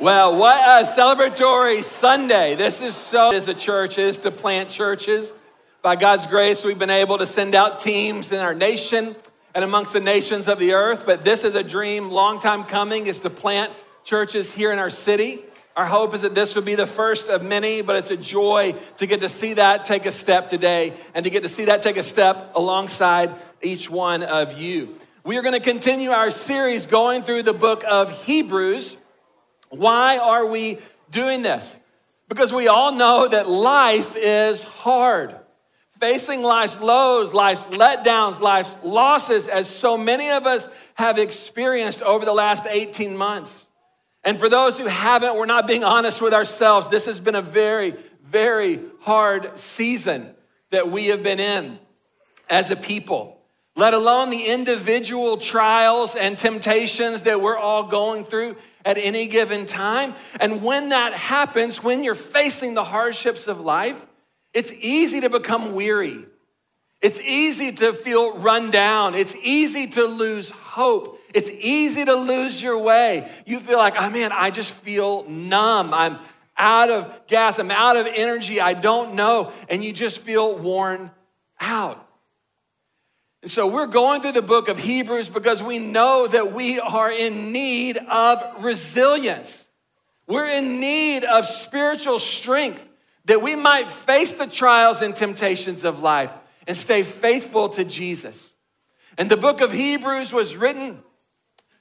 Well, what a celebratory Sunday. This is so, as a church is to plant churches. By God's grace, we've been able to send out teams in our nation and amongst the nations of the earth. But this is a dream, long time coming, is to plant churches here in our city. Our hope is that this would be the first of many, but it's a joy to get to see that take a step today and to get to see that take a step alongside each one of you. We are going to continue our series going through the book of Hebrews. Why are we doing this? Because we all know that life is hard. Facing life's lows, life's letdowns, life's losses, as so many of us have experienced over the last 18 months. And for those who haven't, we're not being honest with ourselves. This has been a very, very hard season that we have been in as a people, let alone the individual trials and temptations that we're all going through at any given time. And when that happens, when you're facing the hardships of life, it's easy to become weary. It's easy to feel run down. It's easy to lose hope. It's easy to lose your way. You feel like, oh man, I just feel numb. I'm out of gas. I'm out of energy. I don't know. And you just feel worn out. And so we're going through the book of Hebrews because we know that we are in need of resilience. We're in need of spiritual strength that we might face the trials and temptations of life and stay faithful to Jesus. And the book of Hebrews was written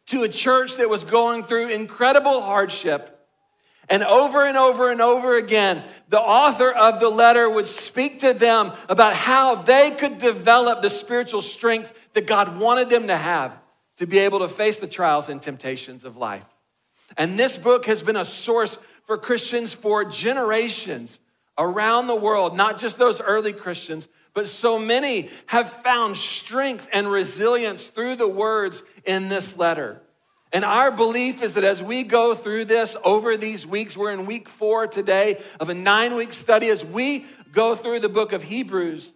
to a church that was going through incredible hardship and over and over and over again, the author of the letter would speak to them about how they could develop the spiritual strength that God wanted them to have to be able to face the trials and temptations of life. And this book has been a source for Christians for generations around the world, not just those early Christians, but so many have found strength and resilience through the words in this letter. And our belief is that as we go through this over these weeks, we're in week four today of a nine week study, as we go through the book of Hebrews,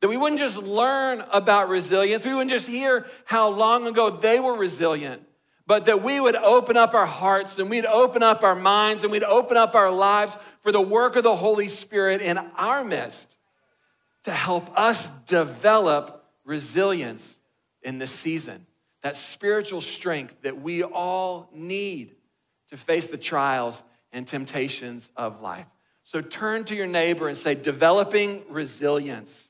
that we wouldn't just learn about resilience, we wouldn't just hear how long ago they were resilient, but that we would open up our hearts and we'd open up our minds and we'd open up our lives for the work of the Holy Spirit in our midst to help us develop resilience in this season that spiritual strength that we all need to face the trials and temptations of life. So turn to your neighbor and say, developing resilience.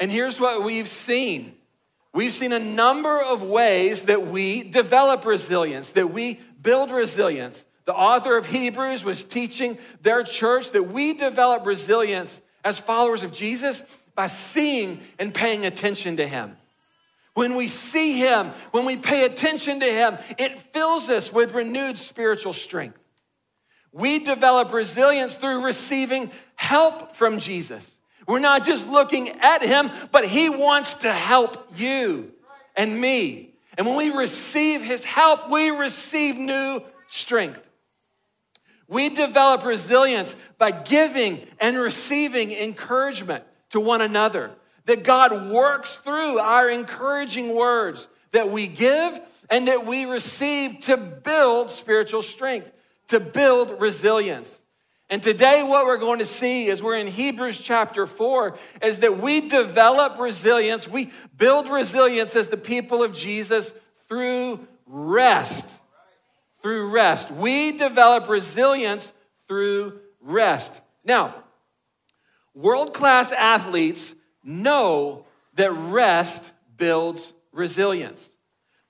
And here's what we've seen we've seen a number of ways that we develop resilience, that we build resilience. The author of Hebrews was teaching their church that we develop resilience as followers of Jesus by seeing and paying attention to him. When we see Him, when we pay attention to Him, it fills us with renewed spiritual strength. We develop resilience through receiving help from Jesus. We're not just looking at Him, but He wants to help you and me. And when we receive His help, we receive new strength. We develop resilience by giving and receiving encouragement to one another that God works through our encouraging words that we give and that we receive to build spiritual strength, to build resilience. And today, what we're going to see is we're in Hebrews chapter 4, is that we develop resilience, we build resilience as the people of Jesus through rest. Through rest. We develop resilience through rest. Now, world class athletes know that rest builds resilience,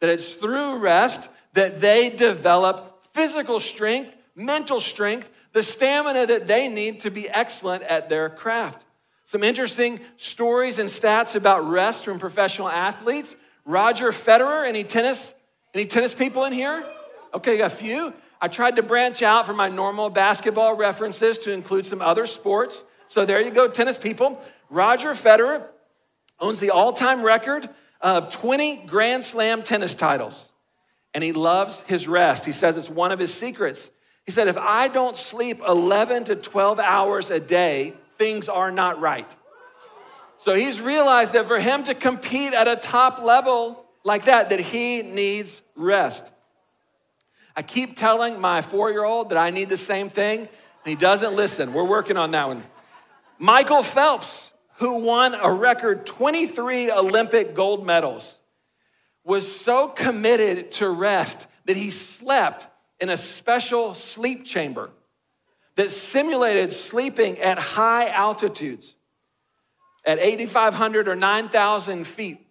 that it's through rest that they develop physical strength, mental strength, the stamina that they need to be excellent at their craft. Some interesting stories and stats about rest from professional athletes. Roger Federer, any tennis, any tennis people in here? Okay, a few. I tried to branch out from my normal basketball references to include some other sports. So there you go, tennis people. Roger Federer owns the all time record of 20 Grand Slam tennis titles, and he loves his rest. He says it's one of his secrets. He said, If I don't sleep 11 to 12 hours a day, things are not right. So he's realized that for him to compete at a top level like that, that he needs rest. I keep telling my four year old that I need the same thing, and he doesn't listen. We're working on that one. Michael Phelps, who won a record 23 Olympic gold medals, was so committed to rest that he slept in a special sleep chamber that simulated sleeping at high altitudes at 8,500 or 9,000 feet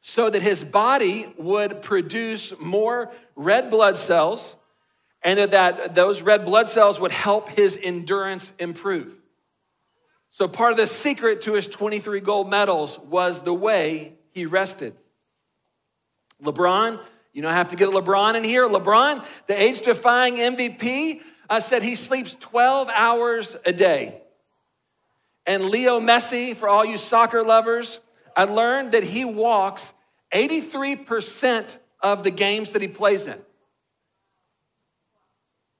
so that his body would produce more red blood cells and that, those red blood cells would help his endurance improve. So, part of the secret to his 23 gold medals was the way he rested. LeBron, you know, I have to get LeBron in here. LeBron, the age defying MVP, uh, said he sleeps 12 hours a day. And Leo Messi, for all you soccer lovers, I learned that he walks 83% of the games that he plays in.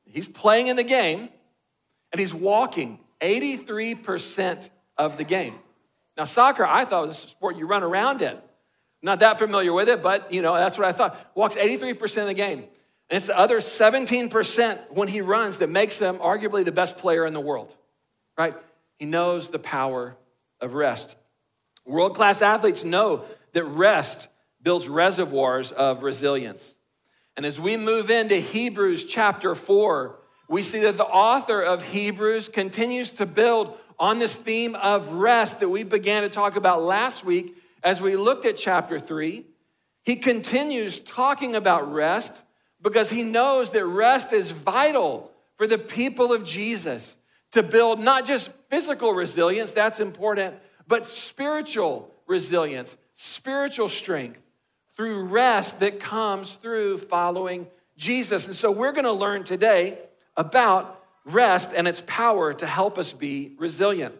He's playing in the game and he's walking 83% of the game. Now, soccer, I thought was a sport you run around in. Not that familiar with it, but you know, that's what I thought. Walks 83% of the game. And it's the other 17% when he runs that makes him arguably the best player in the world, right? He knows the power of rest. World class athletes know that rest builds reservoirs of resilience. And as we move into Hebrews chapter 4, we see that the author of Hebrews continues to build on this theme of rest that we began to talk about last week as we looked at chapter 3. He continues talking about rest because he knows that rest is vital for the people of Jesus to build not just physical resilience, that's important, but spiritual resilience, spiritual strength through rest that comes through following Jesus. And so we're going to learn today about rest and its power to help us be resilient.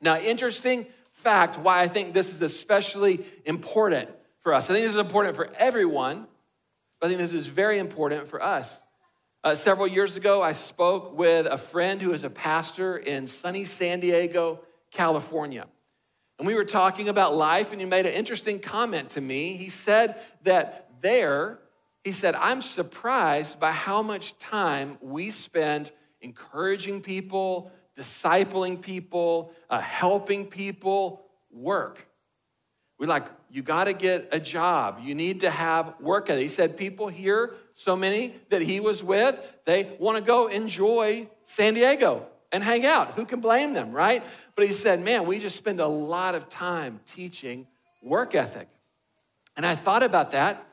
Now, interesting fact why I think this is especially important for us. I think this is important for everyone, but I think this is very important for us. Uh, several years ago, I spoke with a friend who is a pastor in sunny San Diego, California. And we were talking about life, and he made an interesting comment to me. He said that there, he said, I'm surprised by how much time we spend encouraging people, discipling people, uh, helping people work. We're like, you got to get a job. You need to have work. He said, people here, so many that he was with, they want to go enjoy San Diego and hang out. Who can blame them, right? But he said, man, we just spend a lot of time teaching work ethic. And I thought about that.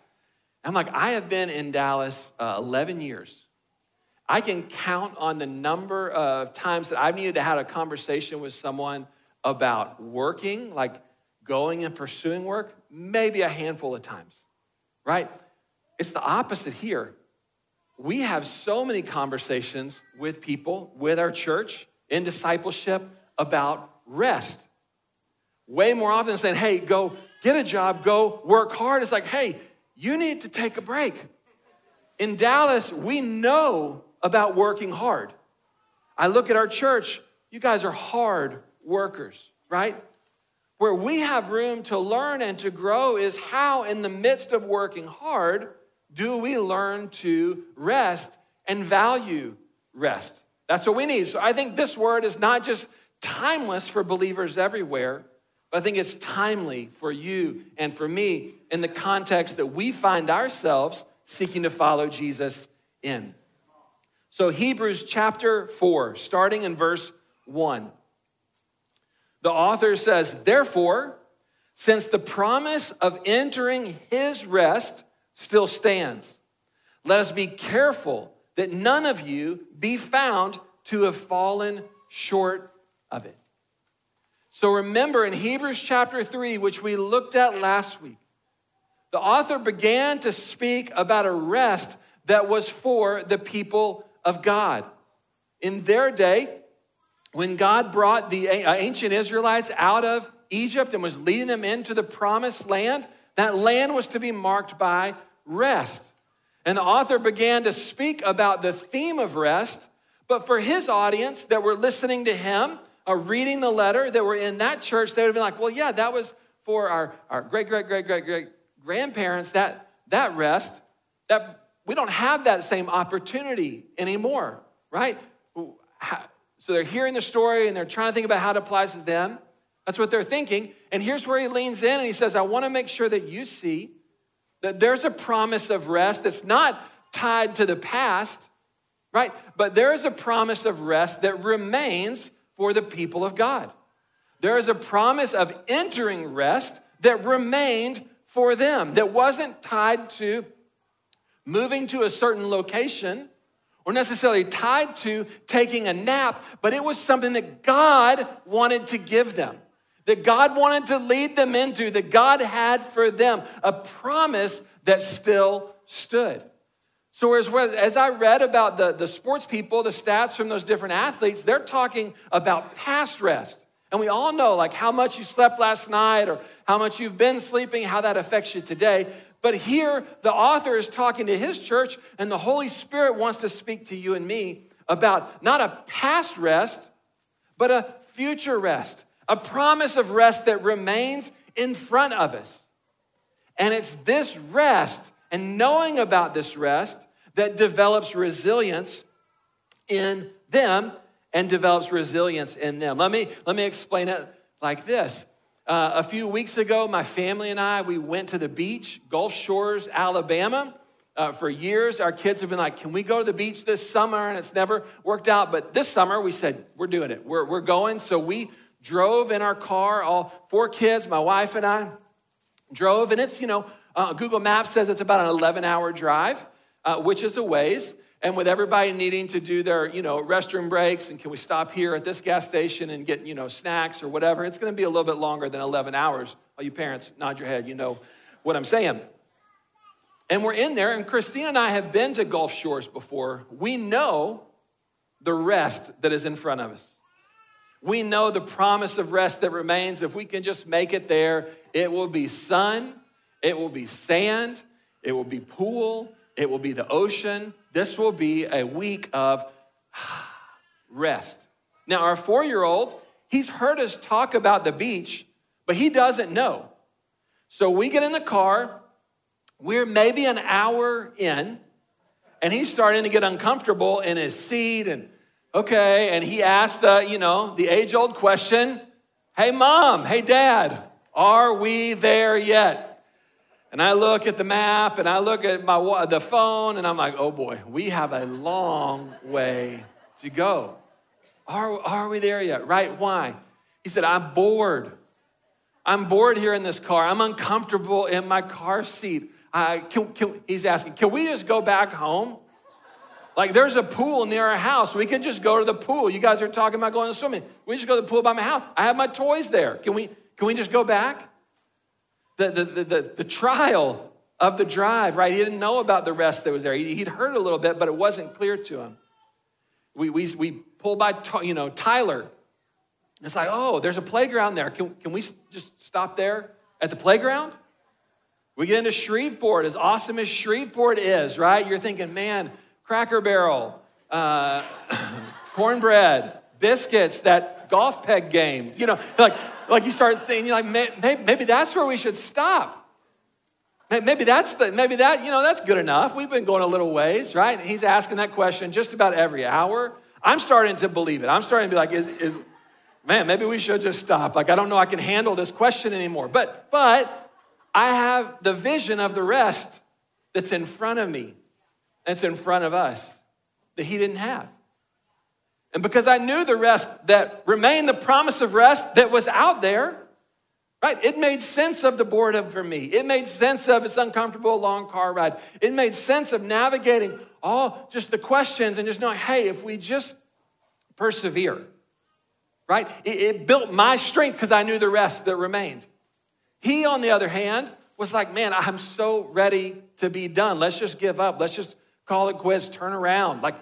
I'm like, I have been in Dallas uh, 11 years. I can count on the number of times that I've needed to have a conversation with someone about working, like going and pursuing work, maybe a handful of times, right? It's the opposite here. We have so many conversations with people, with our church, in discipleship about rest. Way more often than saying, hey, go get a job, go work hard. It's like, hey, you need to take a break. In Dallas, we know about working hard. I look at our church, you guys are hard workers, right? Where we have room to learn and to grow is how, in the midst of working hard, do we learn to rest and value rest? That's what we need. So I think this word is not just timeless for believers everywhere, but I think it's timely for you and for me in the context that we find ourselves seeking to follow Jesus in. So, Hebrews chapter 4, starting in verse 1. The author says, Therefore, since the promise of entering his rest still stands, let us be careful that none of you be found to have fallen short of it. So remember in Hebrews chapter 3, which we looked at last week, the author began to speak about a rest that was for the people of God. In their day, when God brought the uh, ancient Israelites out of Egypt and was leading them into the promised land, that land was to be marked by rest. And the author began to speak about the theme of rest, but for his audience that were listening to him, uh, reading the letter, that were in that church, they would have been like, well, yeah, that was for our, our great, great, great, great, great grandparents, that, that rest, that we don't have that same opportunity anymore, right? So they're hearing the story and they're trying to think about how it applies to them. That's what they're thinking. And here's where he leans in and he says, I want to make sure that you see that there's a promise of rest that's not tied to the past, right? But there is a promise of rest that remains for the people of God. There is a promise of entering rest that remained for them, that wasn't tied to moving to a certain location or necessarily tied to taking a nap, but it was something that God wanted to give them, that God wanted to lead them into, that God had for them, a promise that still stood. So, as, as I read about the, the sports people, the stats from those different athletes, they're talking about past rest. And we all know, like, how much you slept last night or how much you've been sleeping, how that affects you today. But here, the author is talking to his church, and the Holy Spirit wants to speak to you and me about not a past rest, but a future rest, a promise of rest that remains in front of us. And it's this rest and knowing about this rest that develops resilience in them and develops resilience in them. Let me, let me explain it like this. Uh, a few weeks ago, my family and I, we went to the beach, Gulf Shores, Alabama. Uh, for years, our kids have been like, Can we go to the beach this summer? And it's never worked out. But this summer, we said, We're doing it. We're, we're going. So we drove in our car, all four kids, my wife and I drove. And it's, you know, uh, Google Maps says it's about an 11 hour drive, uh, which is a ways. And with everybody needing to do their you know restroom breaks and can we stop here at this gas station and get you know snacks or whatever it's going to be a little bit longer than 11 hours. All you parents nod your head you know what i'm saying. And we're in there and christina and i have been to gulf shores before. We know the rest that is in front of us we know the promise of rest that remains if we can just make it there it will be sun it will be sand it will be pool it will be the ocean this will be a week of rest. Now, our four year old, he's heard us talk about the beach, but he doesn't know. So we get in the car, we're maybe an hour in, and he's starting to get uncomfortable in his seat and okay, and he asked the, you know, the age old question, "Hey mom, hey dad, are we there yet?" And I look at the map and I look at my the phone and I'm like, oh boy, we have a long way to go. Are, are we there yet? Right? Why? He said, I'm bored. I'm bored here in this car. I'm uncomfortable in my car seat. I, can, can, he's asking, can we just go back home? Like there's a pool near our house. We can just go to the pool. You guys are talking about going swimming. We just go to the pool by my house. I have my toys there. Can we, can we just go back? the, the, the, the, the trial of the drive, right? He didn't know about the rest that was there. He'd heard a little bit, but it wasn't clear to him. We, we, we pulled by, you know, Tyler. It's like, oh, there's a playground there. Can, can we just stop there at the playground? We get into Shreveport, as awesome as Shreveport is, right? You're thinking, man, Cracker Barrel, uh, cornbread, biscuits, that golf peg game. You know, like like you start thinking, like maybe, maybe that's where we should stop. Maybe that's the, maybe that, you know, that's good enough. We've been going a little ways, right? He's asking that question just about every hour. I'm starting to believe it. I'm starting to be like, is, is man, maybe we should just stop. Like, I don't know I can handle this question anymore. But, but I have the vision of the rest that's in front of me, that's in front of us, that he didn't have. And because I knew the rest that remained, the promise of rest that was out there, right? It made sense of the boredom for me. It made sense of its uncomfortable long car ride. It made sense of navigating all just the questions and just knowing, hey, if we just persevere, right? It, it built my strength because I knew the rest that remained. He, on the other hand, was like, man, I'm so ready to be done. Let's just give up. Let's just call it quits, turn around. Like,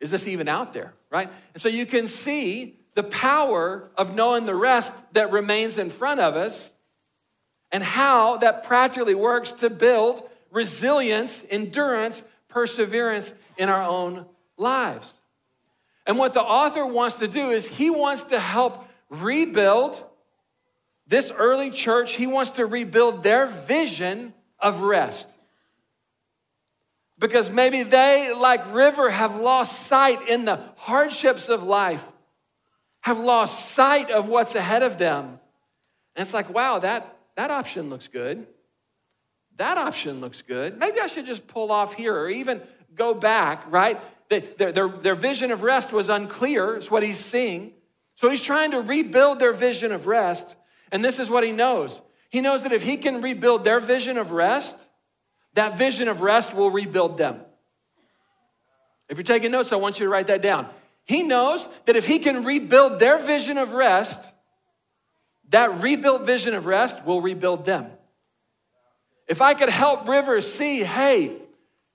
is this even out there, right? And so you can see the power of knowing the rest that remains in front of us and how that practically works to build resilience, endurance, perseverance in our own lives. And what the author wants to do is he wants to help rebuild this early church, he wants to rebuild their vision of rest. Because maybe they, like River, have lost sight in the hardships of life, have lost sight of what's ahead of them. And it's like, wow, that, that option looks good. That option looks good. Maybe I should just pull off here or even go back, right? Their, their, their vision of rest was unclear, is what he's seeing. So he's trying to rebuild their vision of rest. And this is what he knows he knows that if he can rebuild their vision of rest, that vision of rest will rebuild them. If you're taking notes, I want you to write that down. He knows that if he can rebuild their vision of rest, that rebuilt vision of rest will rebuild them. If I could help Rivers see, hey,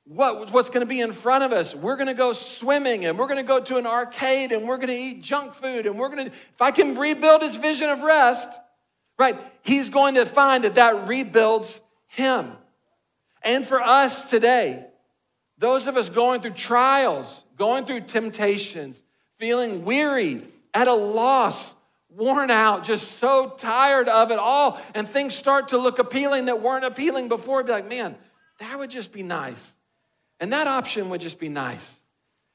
what, what's going to be in front of us. We're going to go swimming and we're going to go to an arcade and we're going to eat junk food and we're going to, if I can rebuild his vision of rest, right, he's going to find that that rebuilds him. And for us today, those of us going through trials, going through temptations, feeling weary, at a loss, worn out, just so tired of it all, and things start to look appealing that weren't appealing before, be like, man, that would just be nice. And that option would just be nice.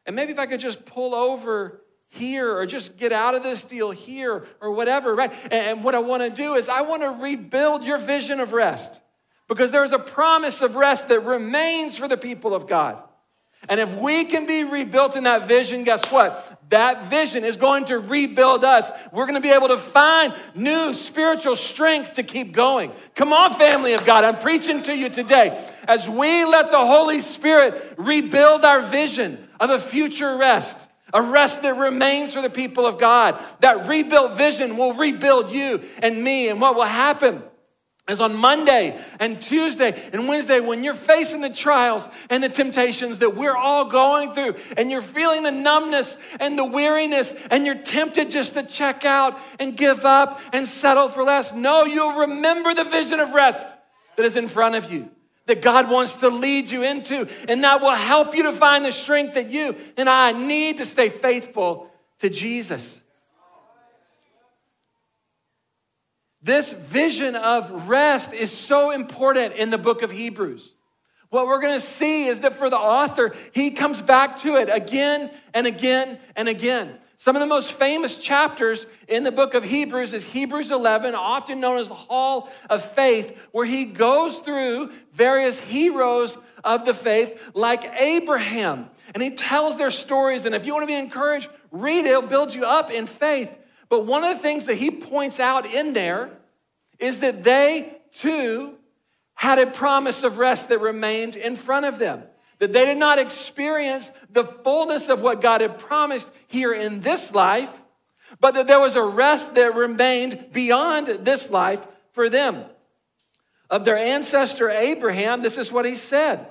And maybe if I could just pull over here or just get out of this deal here or whatever, right? And what I want to do is I want to rebuild your vision of rest because there's a promise of rest that remains for the people of God. And if we can be rebuilt in that vision, guess what? That vision is going to rebuild us. We're going to be able to find new spiritual strength to keep going. Come on, family of God. I'm preaching to you today. As we let the Holy Spirit rebuild our vision of a future rest, a rest that remains for the people of God, that rebuilt vision will rebuild you and me. And what will happen? Is on Monday and Tuesday and Wednesday when you're facing the trials and the temptations that we're all going through and you're feeling the numbness and the weariness and you're tempted just to check out and give up and settle for less. No, you'll remember the vision of rest that is in front of you that God wants to lead you into and that will help you to find the strength that you and I need to stay faithful to Jesus. This vision of rest is so important in the book of Hebrews. What we're to see is that for the author, he comes back to it again and again and again. Some of the most famous chapters in the book of Hebrews is Hebrews 11, often known as the Hall of Faith, where he goes through various heroes of the faith, like Abraham, and he tells their stories. And if you want to be encouraged, read it, it'll build you up in faith. But one of the things that he points out in there is that they too had a promise of rest that remained in front of them. That they did not experience the fullness of what God had promised here in this life, but that there was a rest that remained beyond this life for them. Of their ancestor Abraham, this is what he said.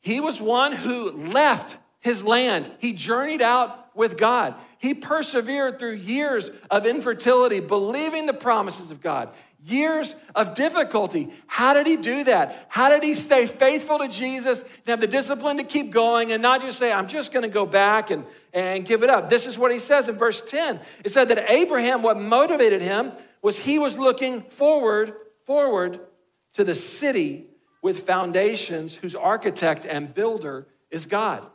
He was one who left his land, he journeyed out with God. He persevered through years of infertility, believing the promises of God, years of difficulty. How did he do that? How did he stay faithful to Jesus and have the discipline to keep going and not just say, I'm just going to go back and, and give it up? This is what he says in verse 10. It said that Abraham, what motivated him was he was looking forward, forward to the city with foundations whose architect and builder is God.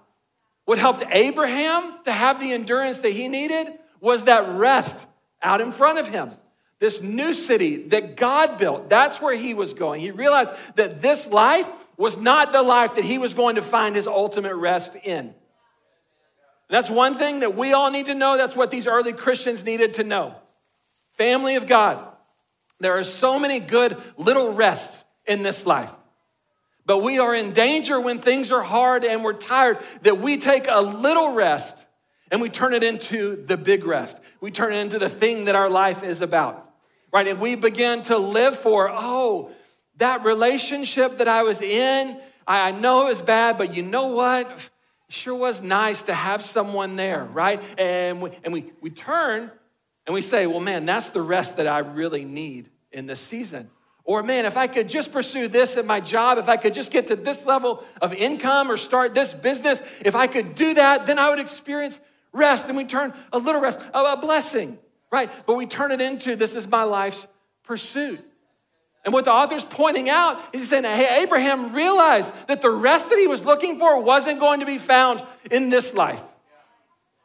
What helped Abraham to have the endurance that he needed was that rest out in front of him. This new city that God built, that's where he was going. He realized that this life was not the life that he was going to find his ultimate rest in. That's one thing that we all need to know. That's what these early Christians needed to know. Family of God, there are so many good little rests in this life. But we are in danger when things are hard and we're tired that we take a little rest and we turn it into the big rest. We turn it into the thing that our life is about, right? And we begin to live for, oh, that relationship that I was in, I know it was bad, but you know what? It sure was nice to have someone there, right? And we, and we, we turn and we say, well, man, that's the rest that I really need in this season. Or, man, if I could just pursue this at my job, if I could just get to this level of income or start this business, if I could do that, then I would experience rest. And we turn a little rest, a blessing, right? But we turn it into this is my life's pursuit. And what the author's pointing out is he's saying, hey, Abraham realized that the rest that he was looking for wasn't going to be found in this life.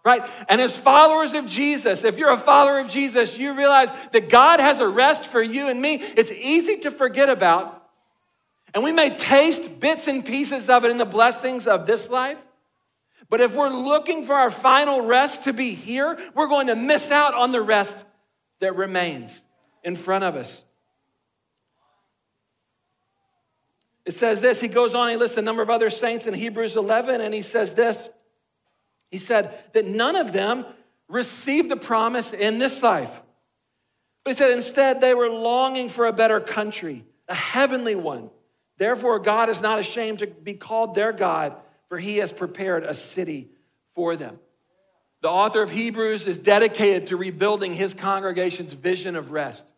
Right? And as followers of Jesus, if you're a follower of Jesus, you realize that God has a rest for you and me. It's easy to forget about. And we may taste bits and pieces of it in the blessings of this life. But if we're looking for our final rest to be here, we're going to miss out on the rest that remains in front of us. It says this, he goes on, he lists a number of other saints in Hebrews 11, and he says this. He said that none of them received the promise in this life. But he said instead they were longing for a better country, a heavenly one. Therefore, God is not ashamed to be called their God, for he has prepared a city for them. The author of Hebrews is dedicated to rebuilding his congregation's vision of rest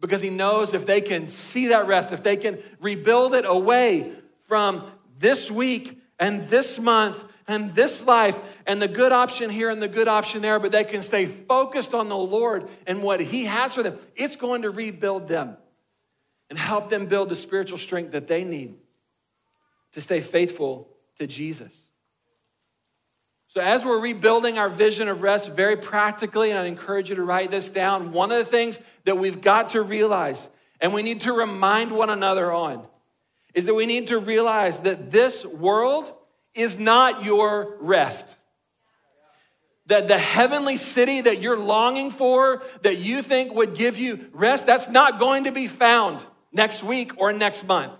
because he knows if they can see that rest, if they can rebuild it away from this week and this month and this life and the good option here and the good option there, but they can stay focused on the Lord and what he has for them, it's going to rebuild them and help them build the spiritual strength that they need to stay faithful to Jesus. So, as we're rebuilding our vision of rest very practically, and I encourage you to write this down, one of the things that we've got to realize and we need to remind one another on is that we need to realize that this world is not your rest. That the heavenly city that you're longing for, that you think would give you rest, that's not going to be found next week or next month.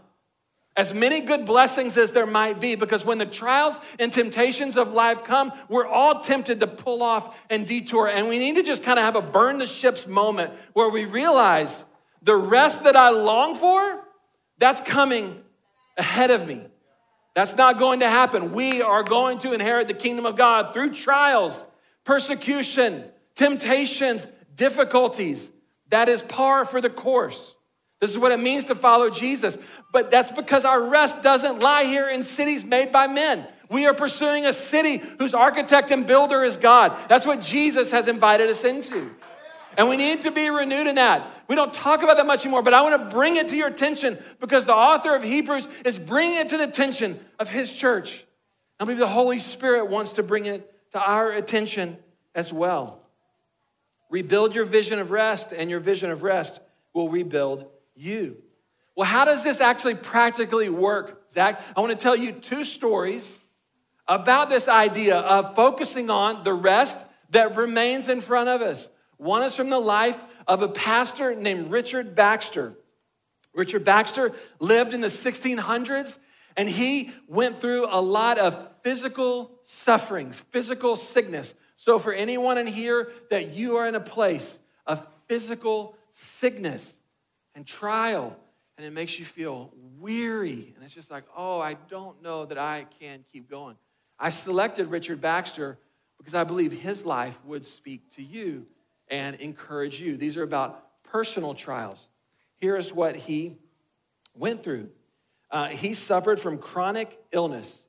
As many good blessings as there might be, because when the trials and temptations of life come, we're all tempted to pull off and detour. And we need to just kind of have a burn the ships moment where we realize the rest that I long for, that's coming ahead of me. That's not going to happen. We are going to inherit the kingdom of God through trials, persecution, temptations, difficulties. That is par for the course. This is what it means to follow Jesus. But that's because our rest doesn't lie here in cities made by men. We are pursuing a city whose architect and builder is God. That's what Jesus has invited us into. And we need to be renewed in that. We don't talk about that much anymore, but I want to bring it to your attention because the author of Hebrews is bringing it to the attention of his church. I believe the Holy Spirit wants to bring it to our attention as well. Rebuild your vision of rest, and your vision of rest will rebuild you. Well, how does this actually practically work, Zach? I want to tell you two stories about this idea of focusing on the rest that remains in front of us. One is from the life of a pastor named Richard Baxter. Richard Baxter lived in the 1600s and he went through a lot of physical sufferings, physical sickness. So, for anyone in here that you are in a place of physical sickness, and trial, and it makes you feel weary. And it's just like, oh, I don't know that I can keep going. I selected Richard Baxter because I believe his life would speak to you and encourage you. These are about personal trials. Here is what he went through uh, he suffered from chronic illness,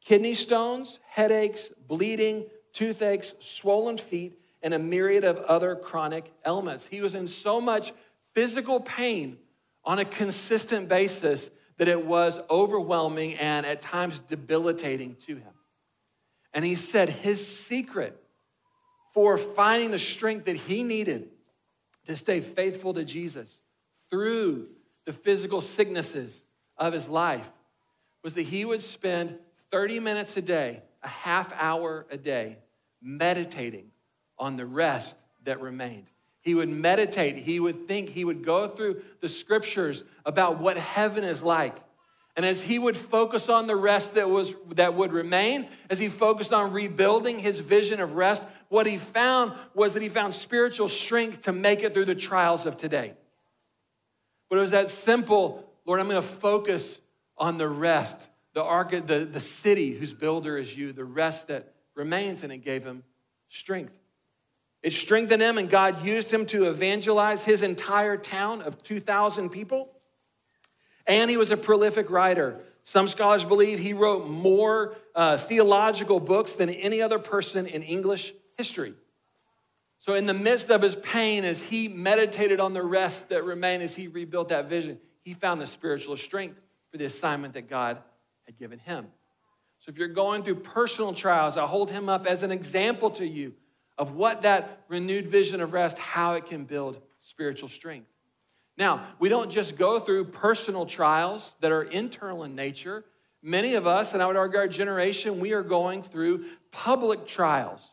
kidney stones, headaches, bleeding, toothaches, swollen feet, and a myriad of other chronic ailments. He was in so much physical pain on a consistent basis that it was overwhelming and at times debilitating to him. And he said his secret for finding the strength that he needed to stay faithful to Jesus through the physical sicknesses of his life was that he would spend 30 minutes a day, a half hour a day, meditating on the rest that remained. He would meditate, he would think, he would go through the scriptures about what heaven is like. And as he would focus on the rest that was that would remain, as he focused on rebuilding his vision of rest, what he found was that he found spiritual strength to make it through the trials of today. But it was that simple, Lord, I'm going to focus on the rest, the ark, the, the city whose builder is you, the rest that remains, and it gave him strength. It strengthened him, and God used him to evangelize his entire town of 2,000 people. And he was a prolific writer. Some scholars believe he wrote more uh, theological books than any other person in English history. So, in the midst of his pain, as he meditated on the rest that remained, as he rebuilt that vision, he found the spiritual strength for the assignment that God had given him. So, if you're going through personal trials, I hold him up as an example to you of what that renewed vision of rest, how it can build spiritual strength. Now, we don't just go through personal trials that are internal in nature. Many of us, and I would argue our generation, we are going through public trials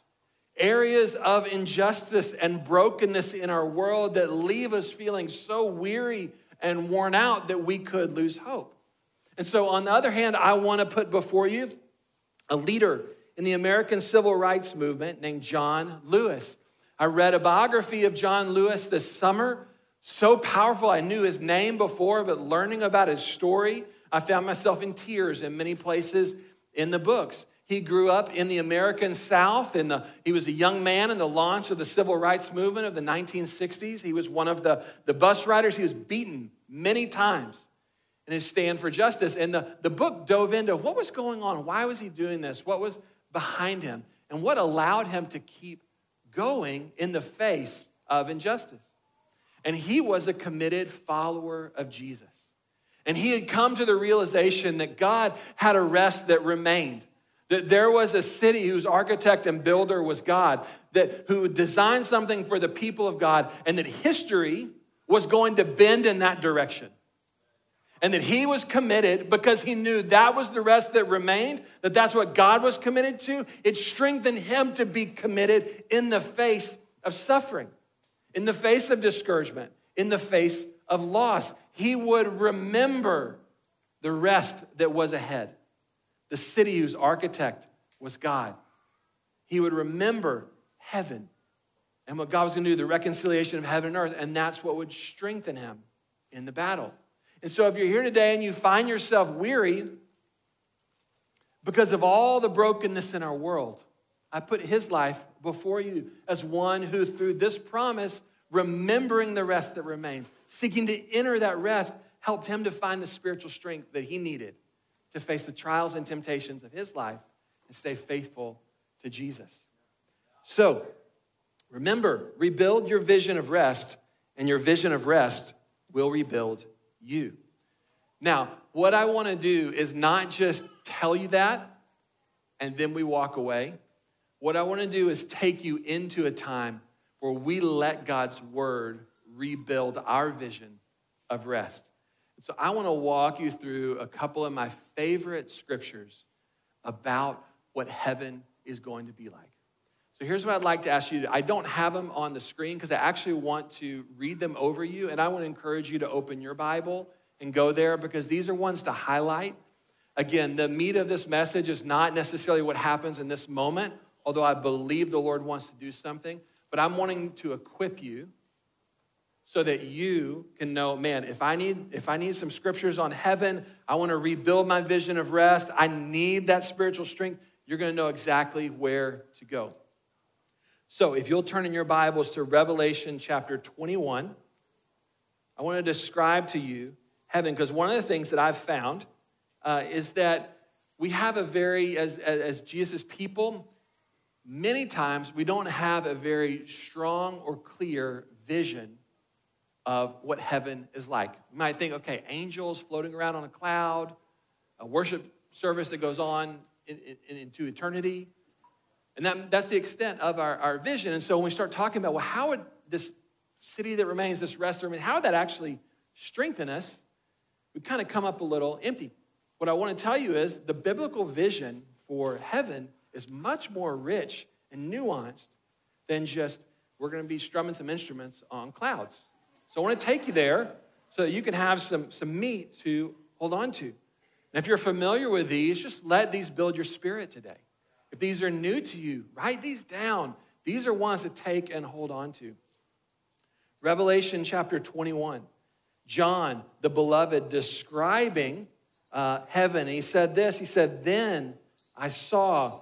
areas of injustice and brokenness in our world that leave us feeling so weary and worn out that we could lose hope. And so, on the other hand, I want to put before you a leader in the American civil rights movement named John Lewis. I read a biography of John Lewis this summer. So powerful. I knew his name before, but learning about his story, I found myself in tears in many places in the books. He grew up in the American South. In the, he was a young man in the launch of the civil rights movement of the 1960s. He was one of the, the bus riders. He was beaten many times in his stand for justice. And the, the book dove into what was going on? Why was he doing this? What was behind him? And what allowed him to keep going in the face of injustice? And he was a committed follower of Jesus. And he had come to the realization that God had a rest that remained that there was a city whose architect and builder was God, that who designed something for the people of God, and that history was going to bend in that direction. And that he was committed because he knew that was the rest that remained, that that's what God was committed to. It strengthened him to be committed in the face of suffering, in the face of discouragement, in the face of loss. He would remember the rest that was ahead the city whose architect was God. He would remember heaven and what God was going to do, the reconciliation of heaven and earth, and that's what would strengthen him in the battle. And so, if you're here today and you find yourself weary because of all the brokenness in our world, I put his life before you as one who, through this promise, remembering the rest that remains, seeking to enter that rest, helped him to find the spiritual strength that he needed to face the trials and temptations of his life and stay faithful to Jesus. So, remember, rebuild your vision of rest, and your vision of rest will rebuild you. Now, what I want to do is not just tell you that and then we walk away. What I want to do is take you into a time where we let God's word rebuild our vision of rest. So I want to walk you through a couple of my favorite scriptures about what heaven is going to be like. So here's what I'd like to ask you. I don't have them on the screen because I actually want to read them over you, and I want to encourage you to open your Bible and go there because these are ones to highlight. Again, the meat of this message is not necessarily what happens in this moment, although I believe the Lord wants to do something, but I'm wanting to equip you so that you can know man if i need if i need some scriptures on heaven i want to rebuild my vision of rest i need that spiritual strength you're going to know exactly where to go. So if you'll turn in your bibles to revelation chapter 21 i want to describe to you heaven because one of the things that i've found uh, is that we have a very as, as jesus people many times we don't have a very strong or clear vision of what heaven is like. You might think, okay, angels floating around on a cloud, a worship service that goes on in, in, into eternity. And that, that's the extent of our, our vision. And so when we start talking about, well, how would this city that remains, this rest, I mean, how would that actually strengthen us? We kind of come up a little empty. What I want to tell you is the biblical vision for heaven is much more rich and nuanced than just we're going to be strumming some instruments on clouds. So I want to take you there so that you can have some, some meat to hold on to. And if you're familiar with these, just let these build your spirit today. If these are new to you, write these down. These are ones to take and hold on to. Revelation chapter 21. John, the beloved, describing uh, heaven. He said this He said, Then I saw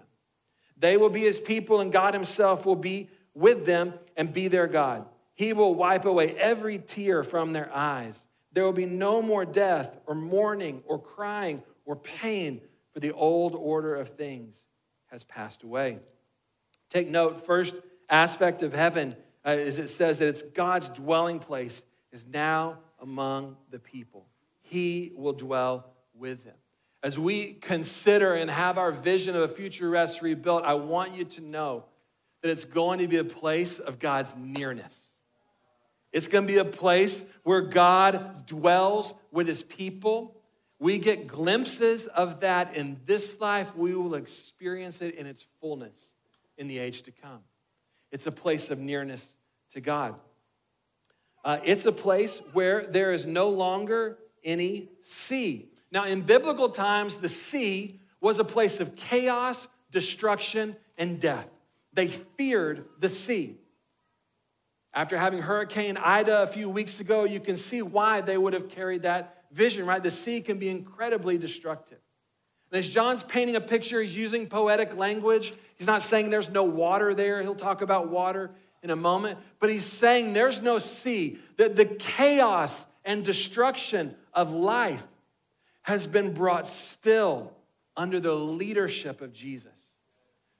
They will be his people, and God himself will be with them and be their God. He will wipe away every tear from their eyes. There will be no more death, or mourning, or crying, or pain, for the old order of things has passed away. Take note, first aspect of heaven uh, is it says that it's God's dwelling place is now among the people. He will dwell with them. As we consider and have our vision of a future rest rebuilt, I want you to know that it's going to be a place of God's nearness. It's going to be a place where God dwells with his people. We get glimpses of that in this life. We will experience it in its fullness in the age to come. It's a place of nearness to God. Uh, it's a place where there is no longer any sea. Now, in biblical times, the sea was a place of chaos, destruction, and death. They feared the sea. After having Hurricane Ida a few weeks ago, you can see why they would have carried that vision, right? The sea can be incredibly destructive. And as John's painting a picture, he's using poetic language. He's not saying there's no water there. He'll talk about water in a moment. But he's saying there's no sea, that the chaos and destruction of life has been brought still under the leadership of Jesus.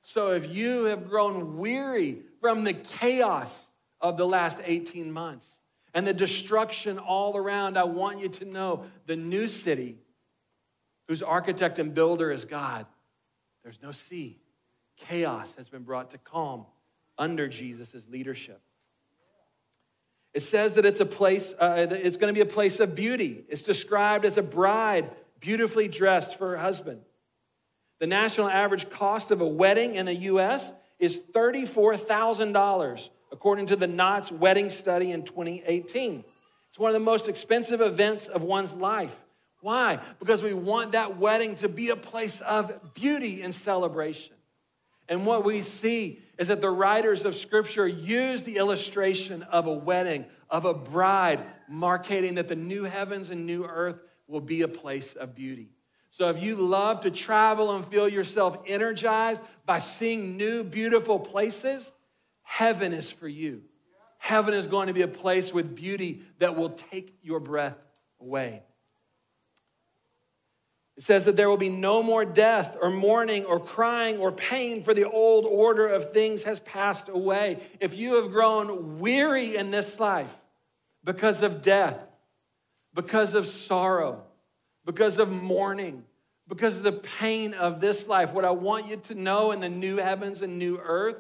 So if you have grown weary from the chaos of the last 18 months and the destruction all around, I want you to know the new city, whose architect and builder is God, there's no sea. Chaos has been brought to calm under Jesus' leadership. It says that it's a place, uh, it's going to be a place of beauty. It's described as a bride beautifully dressed for her husband. The national average cost of a wedding in the US is $34,000, according to the Knot's Wedding Study in 2018. It's one of the most expensive events of one's life. Why? Because we want that wedding to be a place of beauty and celebration. And what we see is that the writers of Scripture use the illustration of a wedding, of a bride, marking that the new heavens and new earth will be a place of beauty. So if you love to travel and feel yourself energized by seeing new, beautiful places, heaven is for you. Heaven is going to be a place with beauty that will take your breath away. It says that there will be no more death or mourning or crying or pain, for the old order of things has passed away. If you have grown weary in this life because of death, because of sorrow, because of mourning, because of the pain of this life, what I want you to know in the new heavens and new earth,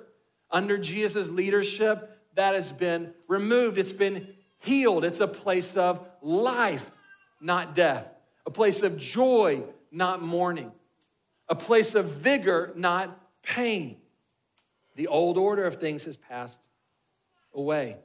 under Jesus' leadership, that has been removed. It's been healed. It's a place of life, not death a place of joy, not mourning, a place of vigor, not pain. The old order of things has passed away.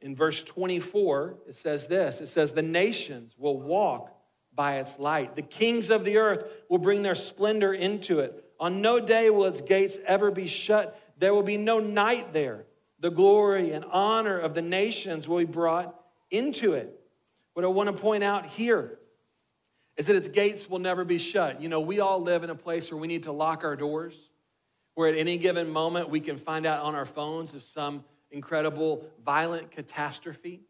In verse 24, it says this it says, The nations will walk by its light. The kings of the earth will bring their splendor into it. On no day will its gates ever be shut. There will be no night there. The glory and honor of the nations will be brought into it. What I want to point out here is that its gates will never be shut. You know, we all live in a place where we need to lock our doors, where at any given moment we can find out on our phones of some incredible violent catastrophe.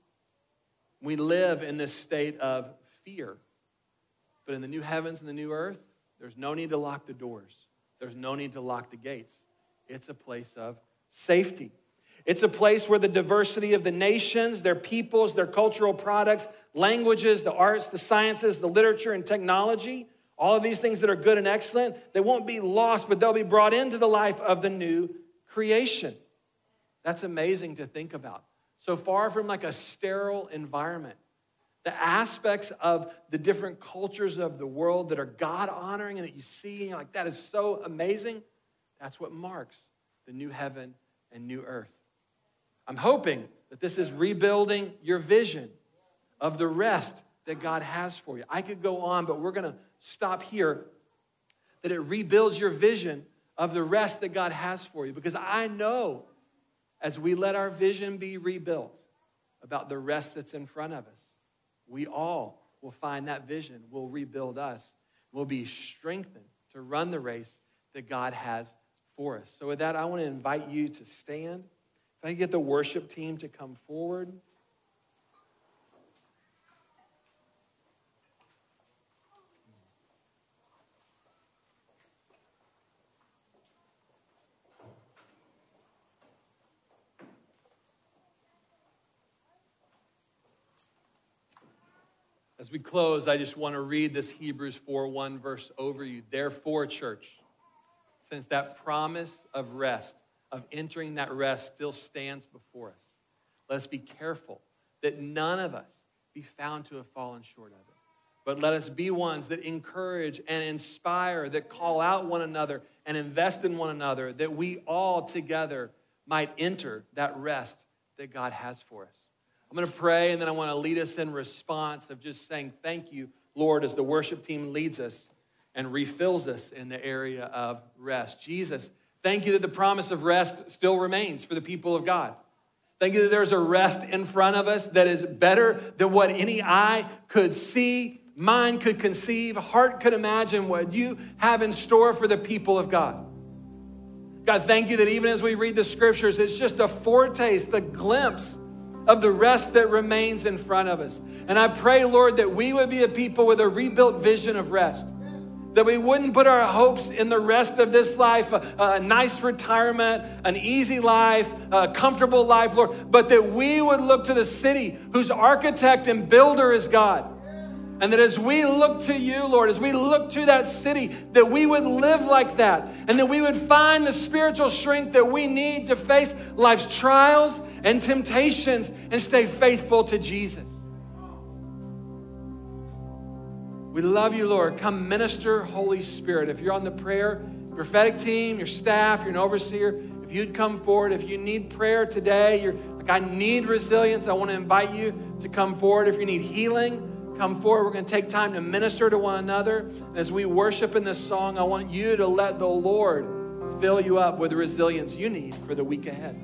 We live in this state of fear. But in the new heavens and the new earth, there's no need to lock the doors. There's no need to lock the gates. It's a place of safety. It's a place where the diversity of the nations, their peoples, their cultural products, languages, the arts, the sciences, the literature, and technology, all of these things that are good and excellent, they won't be lost, but they'll be brought into the life of the new creation. That's amazing to think about. So far from like a sterile environment, the aspects of the different cultures of the world that are God honoring and that you see, and you're like, that is so amazing. That's what marks the new heaven and new earth. I'm hoping that this is rebuilding your vision of the rest that God has for you. I could go on, but we're going to stop here. That it rebuilds your vision of the rest that God has for you because I know as we let our vision be rebuilt about the rest that's in front of us, we all will find that vision, will rebuild us, will be strengthened to run the race that God has for us. So, with that, I want to invite you to stand. If I get the worship team to come forward. As we close, I just want to read this Hebrews 4 1 verse over you. Therefore, church, since that promise of rest, of entering that rest, still stands before us, let us be careful that none of us be found to have fallen short of it. But let us be ones that encourage and inspire, that call out one another and invest in one another, that we all together might enter that rest that God has for us. I'm going to pray, and then I want to lead us in response of just saying, Thank you, Lord, as the worship team leads us and refills us in the area of rest. Jesus, thank you that the promise of rest still remains for the people of God. Thank you that there's a rest in front of us that is better than what any eye could see, mind could conceive, heart could imagine what you have in store for the people of God. God, thank you that even as we read the scriptures, it's just a foretaste, a glimpse of the rest that remains in front of us. And I pray, Lord, that we would be a people with a rebuilt vision of rest. That we wouldn't put our hopes in the rest of this life, a, a nice retirement, an easy life, a comfortable life, Lord, but that we would look to the city whose architect and builder is God and that as we look to you, Lord, as we look to that city, that we would live like that. And that we would find the spiritual strength that we need to face life's trials and temptations and stay faithful to Jesus. We love you, Lord. Come minister, Holy Spirit. If you're on the prayer, prophetic team, your staff, you're an overseer, if you'd come forward, if you need prayer today, you're like, I need resilience, I want to invite you to come forward. If you need healing, come forward. We're going to take time to minister to one another. And as we worship in this song, I want you to let the Lord fill you up with the resilience you need for the week ahead.